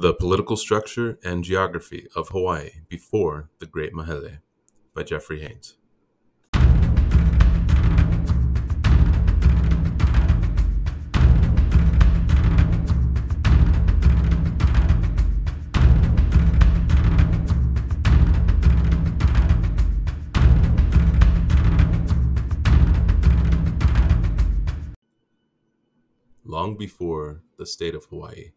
The Political Structure and Geography of Hawaii Before the Great Mahele by Jeffrey Haynes. Long before the state of Hawaii,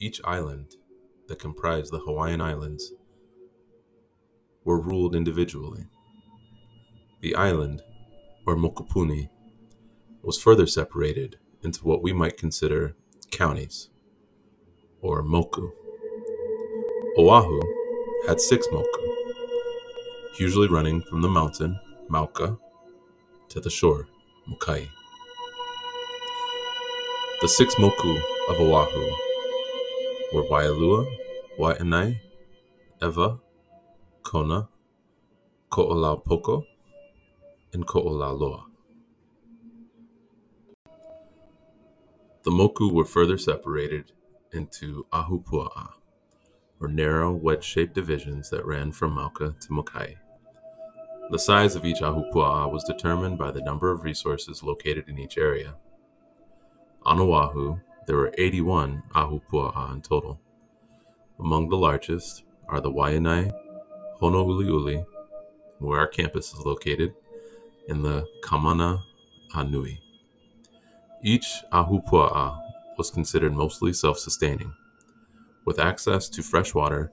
each island that comprised the Hawaiian Islands were ruled individually. The island, or Mokupuni, was further separated into what we might consider counties, or moku. Oahu had six moku, usually running from the mountain, Mauka, to the shore, Makai. The six moku of Oahu were Waialua, Waianae, Ewa, Kona, Ko'olaupoko, and Ko'olauloa. The moku were further separated into ahupua'a, or narrow, wedge-shaped divisions that ran from Mauka to Makai. The size of each ahupua'a was determined by the number of resources located in each area. On Oahu, there were 81 ahupua'a in total. Among the largest are the Waianae, Honouliuli, where our campus is located, and the Kamana Hanui. Each ahupua'a was considered mostly self-sustaining, with access to fresh water,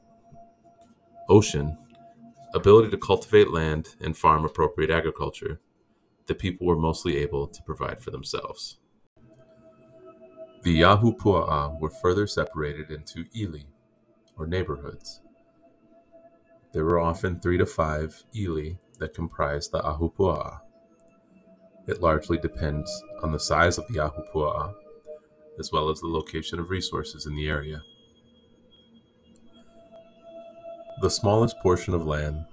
ocean, ability to cultivate land and farm appropriate agriculture. The people were mostly able to provide for themselves. The Ahupua'a were further separated into ili, or neighborhoods. There were often three to five ili that comprised the Ahupua'a. It largely depends on the size of the Ahupua'a, as well as the location of resources in the area. The smallest portion of land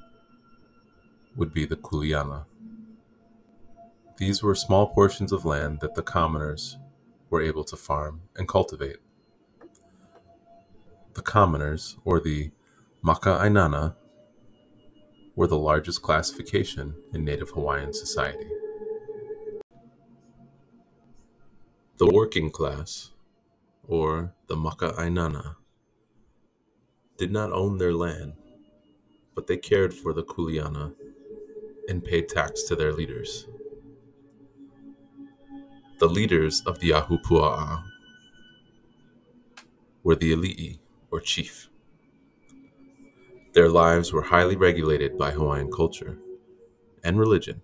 would be the kuleana. These were small portions of land that the commoners were able to farm and cultivate. The commoners, or the maka'ainana, were the largest classification in Native Hawaiian society. The working class, or the maka'ainana, did not own their land, but they cared for the kuleana and paid tax to their leaders. The leaders of the Ahupua'a were the Ali'i, or chief. Their lives were highly regulated by Hawaiian culture and religion,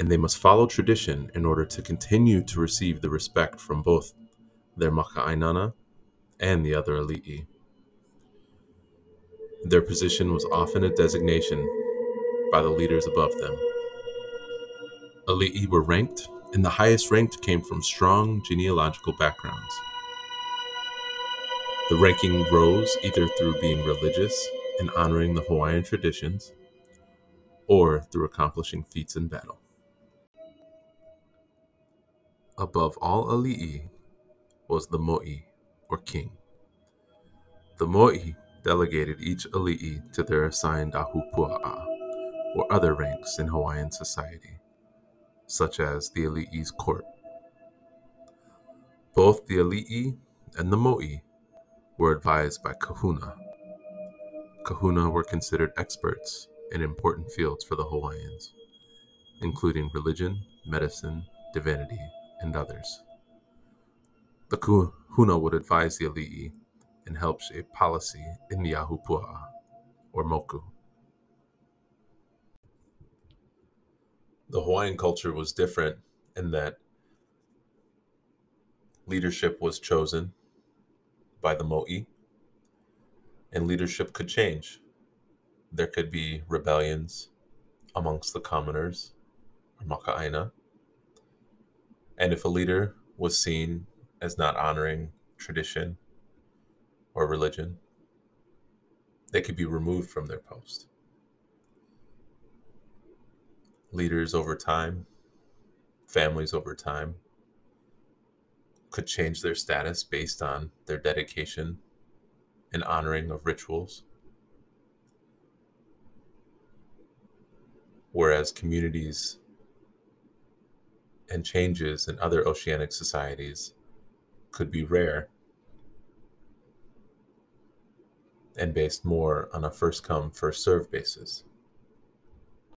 and they must follow tradition in order to continue to receive the respect from both their maka'ainana and the other Ali'i. Their position was often a designation by the leaders above them. Ali'i were ranked, and the highest ranked came from strong genealogical backgrounds. The ranking rose either through being religious and honoring the Hawaiian traditions, or through accomplishing feats in battle. Above all ali'i was the mo'i, or king. The mo'i delegated each ali'i to their assigned ahupua'a, or other ranks in Hawaiian society, such as the ali'i's court. Both the ali'i and the mo'i were advised by kahuna. Kahuna were considered experts in important fields for the Hawaiians, including religion, medicine, divinity, and others. The kahuna would advise the ali'i and help shape policy in the ahupua'a, or moku. The Hawaiian culture was different in that leadership was chosen by the mo'i, and leadership could change. There could be rebellions amongst the commoners, or maka'aina, and if a leader was seen as not honoring tradition or religion, they could be removed from their post. Leaders over time, families over time, could change their status based on their dedication and honoring of rituals. Whereas communities and changes in other oceanic societies could be rare and based more on a first come, first serve basis.